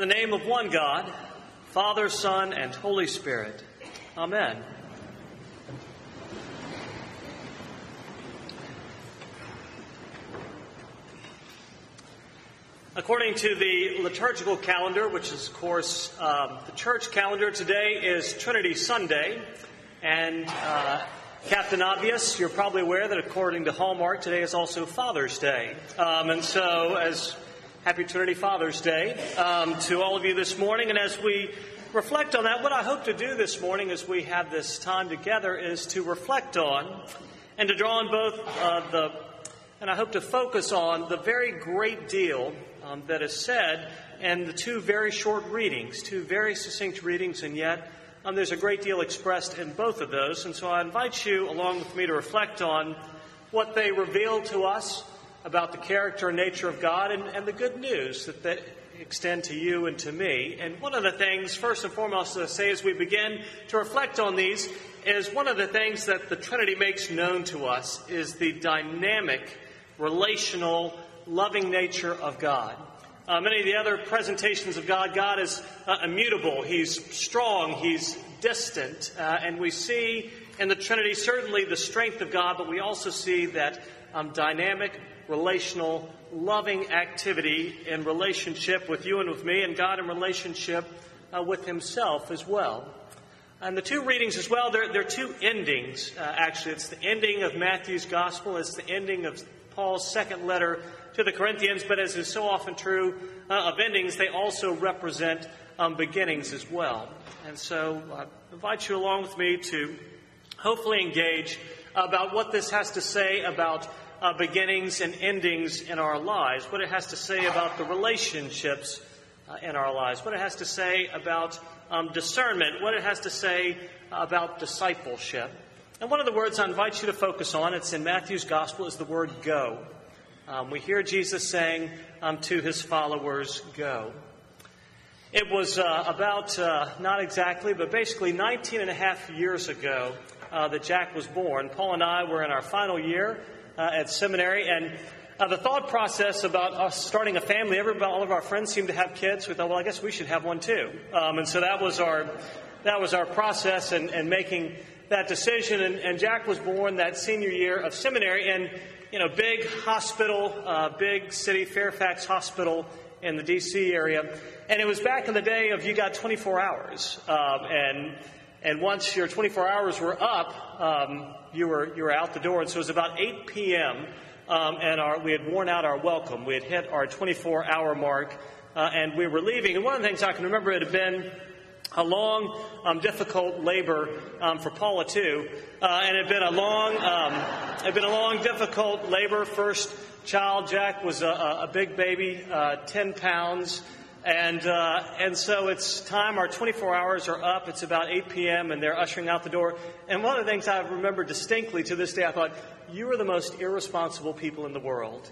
In the name of one God, Father, Son, and Holy Spirit. Amen. According to the liturgical calendar, which is, of course, um, the church calendar, today is Trinity Sunday. And uh, Captain Obvious, you're probably aware that according to Hallmark, today is also Father's Day. Um, and so, as Happy Trinity Father's Day um, to all of you this morning. And as we reflect on that, what I hope to do this morning as we have this time together is to reflect on and to draw on both uh, the, and I hope to focus on the very great deal um, that is said and the two very short readings, two very succinct readings, and yet um, there's a great deal expressed in both of those. And so I invite you, along with me, to reflect on what they reveal to us about the character and nature of God and, and the good news that they extend to you and to me. And one of the things, first and foremost, to say as we begin to reflect on these, is one of the things that the Trinity makes known to us is the dynamic, relational, loving nature of God. Uh, many of the other presentations of God, God is uh, immutable, He's strong, He's distant, uh, and we see in the Trinity certainly the strength of God, but we also see that um, dynamic, relational, loving activity in relationship with you and with me, and God in relationship uh, with Himself as well. And the two readings as well, they're, they're two endings, uh, actually. It's the ending of Matthew's Gospel, it's the ending of Paul's second letter to the Corinthians, but as is so often true uh, of endings, they also represent um, beginnings as well. And so I invite you along with me to hopefully engage about what this has to say about uh, beginnings and endings in our lives, what it has to say about the relationships uh, in our lives, what it has to say about um, discernment, what it has to say about discipleship. And one of the words I invite you to focus on, it's in Matthew's Gospel, is the word go. Um, we hear Jesus saying um, to his followers, Go. It was uh, about, uh, not exactly, but basically 19 and a half years ago uh, that Jack was born. Paul and I were in our final year at seminary, and uh, the thought process about us starting a family, everybody, all of our friends seemed to have kids. We thought, well, I guess we should have one too. Um, and so that was our, that was our process and, and making that decision. And, and, Jack was born that senior year of seminary in, you know, big hospital, uh, big city, Fairfax Hospital in the D.C. area. And it was back in the day of you got 24 hours. Um, and, and once your 24 hours were up, um, you were, you were out the door. And so it was about 8 p.m. Um, and our, we had worn out our welcome. We had hit our 24 hour mark, uh, and we were leaving. And one of the things I can remember, it had been a long, um, difficult labor um, for Paula too, uh, and it had been a long, um, it had been a long, difficult labor. First child, Jack was a, a big baby, uh, 10 pounds. And, uh, and so it's time, our 24 hours are up. It's about 8 p.m., and they're ushering out the door. And one of the things I remember distinctly to this day, I thought, you are the most irresponsible people in the world.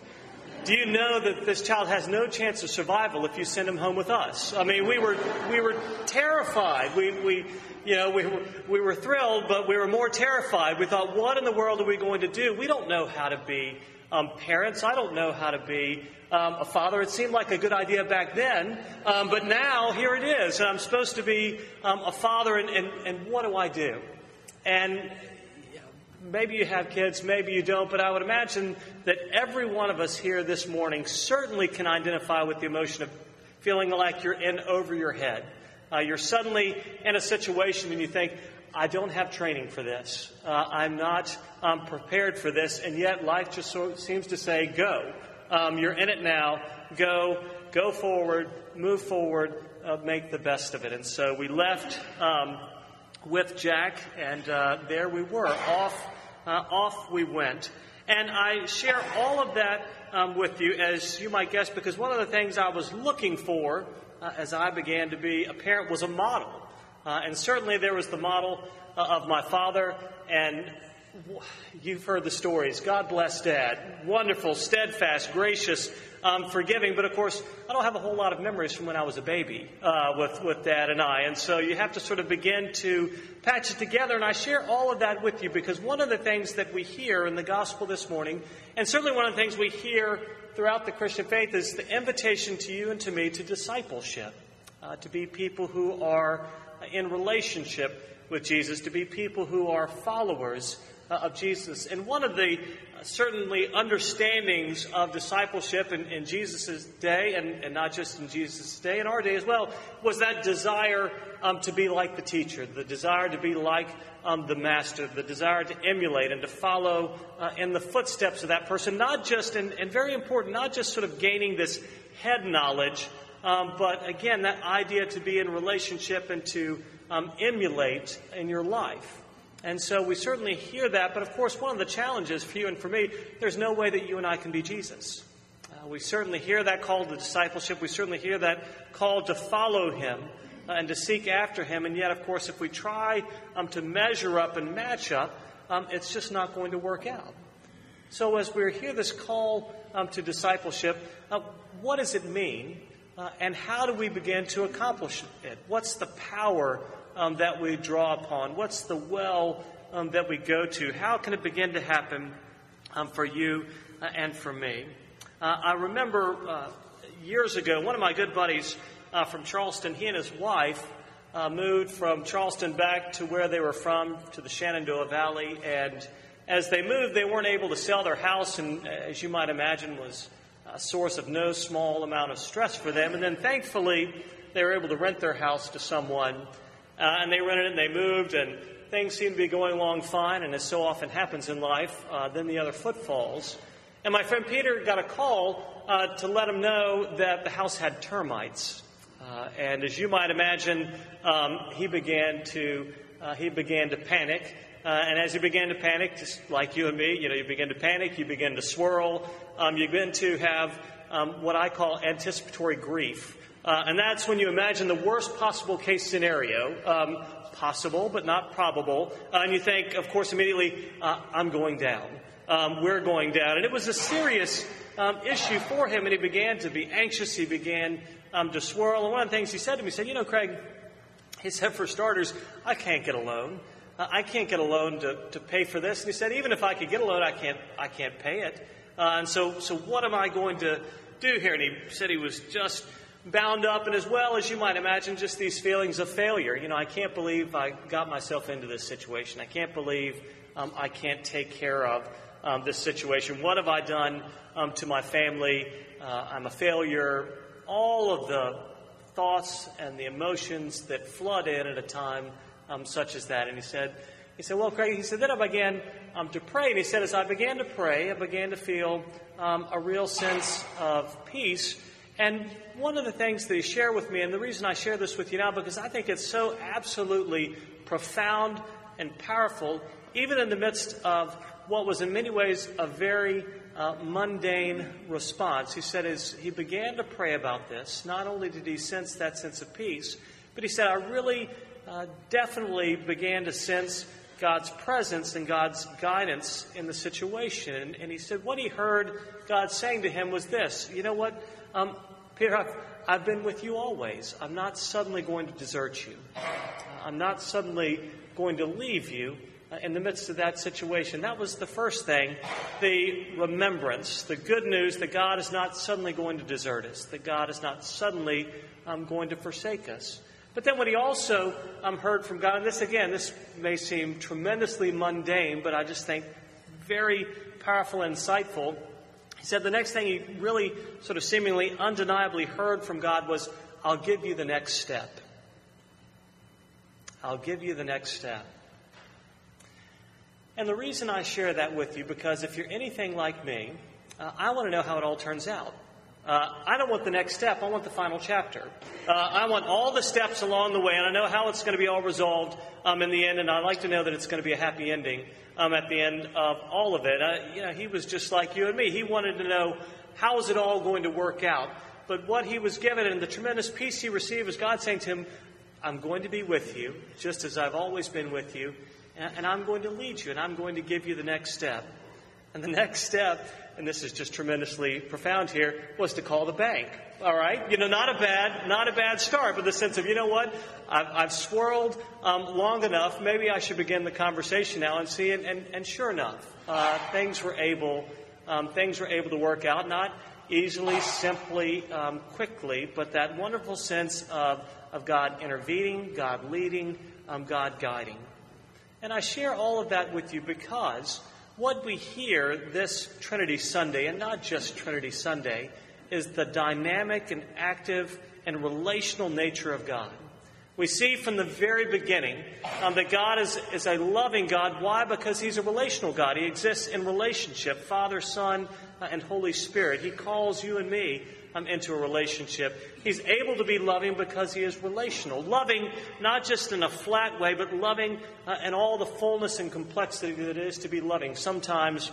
Do you know that this child has no chance of survival if you send him home with us? I mean, we were, we were terrified. We, we, you know, we, were, we were thrilled, but we were more terrified. We thought, what in the world are we going to do? We don't know how to be um, parents. I don't know how to be um, a father. It seemed like a good idea back then, um, but now here it is. And I'm supposed to be um, a father, and, and, and what do I do? And maybe you have kids, maybe you don't, but I would imagine that every one of us here this morning certainly can identify with the emotion of feeling like you're in over your head. Uh, you're suddenly in a situation and you think, I don't have training for this. Uh, I'm not um, prepared for this, and yet life just of seems to say, go. Um, you're in it now. Go, go forward, move forward, uh, make the best of it. And so we left um, with Jack, and uh, there we were. Off, uh, off we went. And I share all of that um, with you, as you might guess, because one of the things I was looking for uh, as I began to be a parent was a model. Uh, and certainly there was the model uh, of my father, and you've heard the stories. God bless Dad. Wonderful, steadfast, gracious, um, forgiving. But of course, I don't have a whole lot of memories from when I was a baby uh, with, with Dad and I. And so you have to sort of begin to patch it together. And I share all of that with you because one of the things that we hear in the gospel this morning, and certainly one of the things we hear throughout the Christian faith, is the invitation to you and to me to discipleship. uh, to be people who are in relationship with Jesus, to be people who are followers of Jesus. And one of the uh, certainly understandings of discipleship in, in Jesus' day, and, and, not just in Jesus' day, in our day as well, was that desire um, to be like the teacher, the desire to be like um, the master, the desire to emulate and to follow uh, in the footsteps of that person, not just, and, and very important, not just sort of gaining this head knowledge, um, but again, that idea to be in relationship and to um, emulate in your life. And so we certainly hear that, but of course, one of the challenges for you and for me, there's no way that you and I can be Jesus. Uh, we certainly hear that call to discipleship. We certainly hear that call to follow him uh, and to seek after him. And yet, of course, if we try um, to measure up and match up, um, it's just not going to work out. So, as we hear this call um, to discipleship, uh, what does it mean? Uh, and how do we begin to accomplish it? What's the power um, that we draw upon? What's the well um, that we go to? How can it begin to happen um, for you uh, and for me? Uh, I remember uh, years ago, one of my good buddies uh, from Charleston, he and his wife uh, moved from Charleston back to where they were from, to the Shenandoah Valley. And as they moved, they weren't able to sell their house, and as you might imagine, was a source of no small amount of stress for them. And then thankfully, they were able to rent their house to someone uh, and they rented it and they moved, and things seemed to be going along fine. And as so often happens in life, uh, then the other foot falls. And my friend Peter got a call uh, to let him know that the house had termites. Uh, and as you might imagine, um, he began to uh, he began to panic. Uh, and as he began to panic, just like you and me, you know, you begin to panic, you begin to swirl, um, you begin to have um, what I call anticipatory grief. Uh, and that's when you imagine the worst possible case scenario, um, possible but not probable, uh, and you think, of course, immediately, uh, I'm going down. Um, we're going down. And it was a serious um, issue for him, and he began to be anxious. He began um, to swirl. And one of the things he said to me, he said, You know, Craig, he said, for starters, I can't get a loan. Uh, I can't get a loan to, to pay for this. And he said, even if I could get a loan, I can't, I can't pay it. Uh, and so, so what am I going to do here? And he said he was just bound up, and as well as you might imagine, just these feelings of failure. You know, I can't believe I got myself into this situation. I can't believe um, I can't take care of um, this situation. What have I done um, to my family? Uh, I'm a failure. All of the thoughts and the emotions that flood in at a time um, such as that. And he said, he said, well, Craig, he said, then I began um, to pray. And he said, as I began to pray, I began to feel um, a real sense of peace and one of the things that he shared with me, and the reason I share this with you now, because I think it's so absolutely profound and powerful, even in the midst of what was in many ways a very uh, mundane response. He said, as he began to pray about this, not only did he sense that sense of peace, but he said, I really uh, definitely began to sense God's presence and God's guidance in the situation. And, and, he said, what he heard God saying to him was this You know what? Um, Peter, I've, I've been with you always. I'm not suddenly going to desert you. I'm not suddenly going to leave you in the midst of that situation. That was the first thing the remembrance, the good news that God is not suddenly going to desert us, that God is not suddenly um, going to forsake us. But then what he also um, heard from God, and this again, this may seem tremendously mundane, but I just think very powerful and insightful. He said the next thing he really sort of seemingly undeniably heard from God was, I'll give you the next step. I'll give you the next step. And the reason I share that with you, because if you're anything like me, uh, I want to know how it all turns out. Uh, I don't want the next step. I want the final chapter. Uh, I want all the steps along the way, and I know how it's going to be all resolved um, in the end, and I'd like to know that it's going to be a happy ending um, at the end of all of it. Uh, you know, he was just like you and me. He wanted to know how is it all going to work out. But what he was given and the tremendous peace he received was God saying to him, I'm going to be with you, just as I've always been with you, and, and I'm going to lead you, and I'm going to give you the next step. And the next step, and this is just tremendously profound here, was to call the bank. All right, you know, not a bad, not a bad start, but the sense of, you know what, I've, I've swirled um, long enough. Maybe I should begin the conversation now and see. And, and, and sure enough, uh, things were able, um, things were able to work out. Not easily, simply, um, quickly, but that wonderful sense of, of God intervening, God leading, um, God guiding. And I share all of that with you because what we hear this Trinity Sunday, and not just Trinity Sunday, is the dynamic and active and relational nature of God. We see from the very beginning um, that God is, is a loving God. Why? Because He's a relational God. He exists in relationship Father, Son, uh, and Holy Spirit. He calls you and me um, into a relationship. He's able to be loving because He is relational. Loving not just in a flat way, but loving uh, in all the fullness and complexity that it is to be loving. Sometimes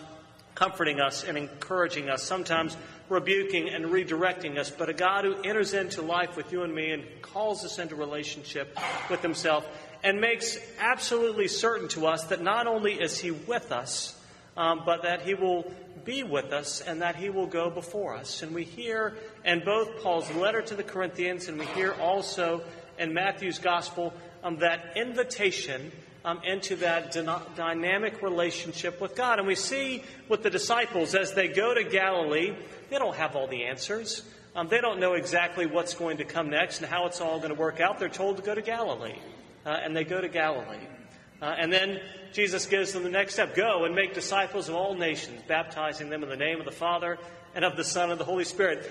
comforting us and encouraging us, sometimes rebuking and redirecting us, but a God who enters into life with you and me and calls us into relationship with Himself and makes absolutely certain to us that not only is He with us, um, but that He will be with us and that He will go before us. And we hear in both Paul's letter to the Corinthians and we hear also in Matthew's Gospel um, that invitation um, into that dynamic relationship with God. And we see with the disciples as they go to Galilee, they don't have all the answers. Um, they don't know exactly what's going to come next and how it's all going to work out. They're told to go to Galilee, uh, and they go to Galilee. Uh, and then Jesus gives them the next step go and make disciples of all nations, baptizing them in the name of the Father and of the Son and the Holy Spirit.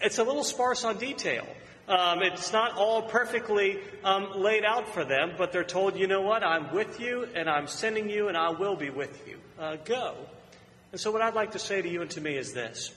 It's a little sparse on detail. Um, it's not all perfectly um, laid out for them, but they're told, you know what, I'm with you and I'm sending you and I will be with you. Uh, go. And so, what I'd like to say to you and to me is this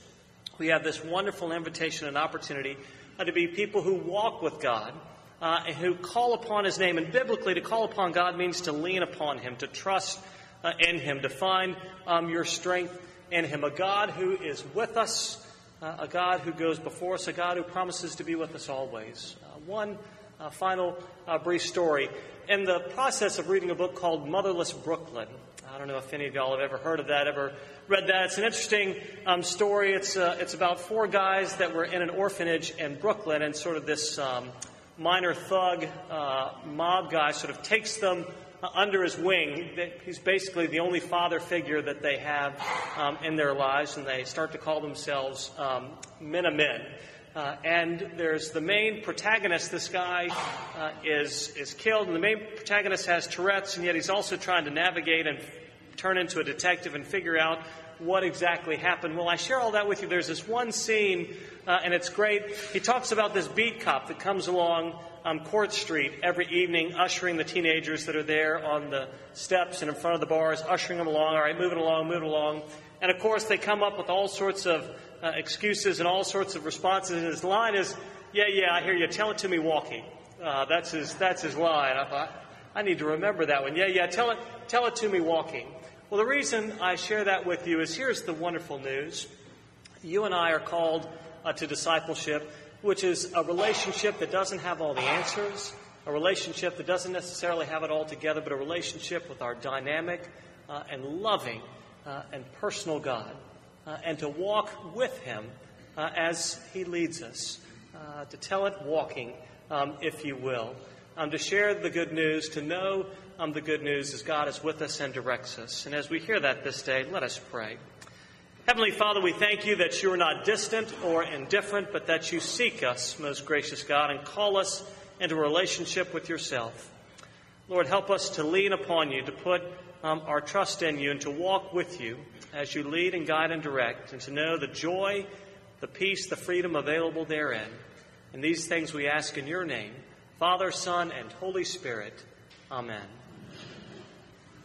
we have this wonderful invitation and opportunity uh, to be people who walk with God. Uh, who call upon his name. And biblically, to call upon God means to lean upon him, to trust uh, in him, to find um, your strength in him. A God who is with us, uh, a God who goes before us, a God who promises to be with us always. Uh, one uh, final uh, brief story. In the process of reading a book called Motherless Brooklyn, I don't know if any of y'all have ever heard of that, ever read that. It's an interesting um, story. It's, uh, it's about four guys that were in an orphanage in Brooklyn, and sort of this um, minor thug uh, mob guy sort of takes them under his wing. He's basically the only father figure that they have um, in their lives, and they start to call themselves um, men. Uh, and there's the main protagonist. This guy uh, is is killed, and the main protagonist has Tourette's, and yet he's also trying to navigate and turn into a detective and figure out what exactly happened. Well, I share all that with you. There's this one scene, uh, and it's great. He talks about this beat cop that comes along um, Court Street every evening, ushering the teenagers that are there on the steps and in front of the bars, ushering them along. All right, moving along, moving along. And of course, they come up with all sorts of uh, excuses and all sorts of responses. And his line is, "Yeah, yeah, I hear you. Tell it to me walking." Uh, that's his. That's his line. I thought, I need to remember that one. Yeah, yeah. Tell it. Tell it to me walking. Well, the reason I share that with you is here's the wonderful news. You and I are called uh, to discipleship which is a relationship that doesn't have all the answers, a relationship that doesn't necessarily have it all together, but a relationship with our dynamic uh, and loving uh, and personal God, uh, and to walk with Him uh, as He leads us, uh, to tell it walking, um, if you will, um, to share the good news, to know um, the good news is God is with us and directs us. And as we hear that this day, let us pray. Heavenly Father, we thank you that you are not distant or indifferent, but that you seek us, most gracious God, and call us into a relationship with yourself. Lord, help us to lean upon you, to put um, our trust in you, and to walk with you as you lead and guide and direct, and to know the joy, the peace, the freedom available therein. And these things we ask in your name, Father, Son, and Holy Spirit. Amen.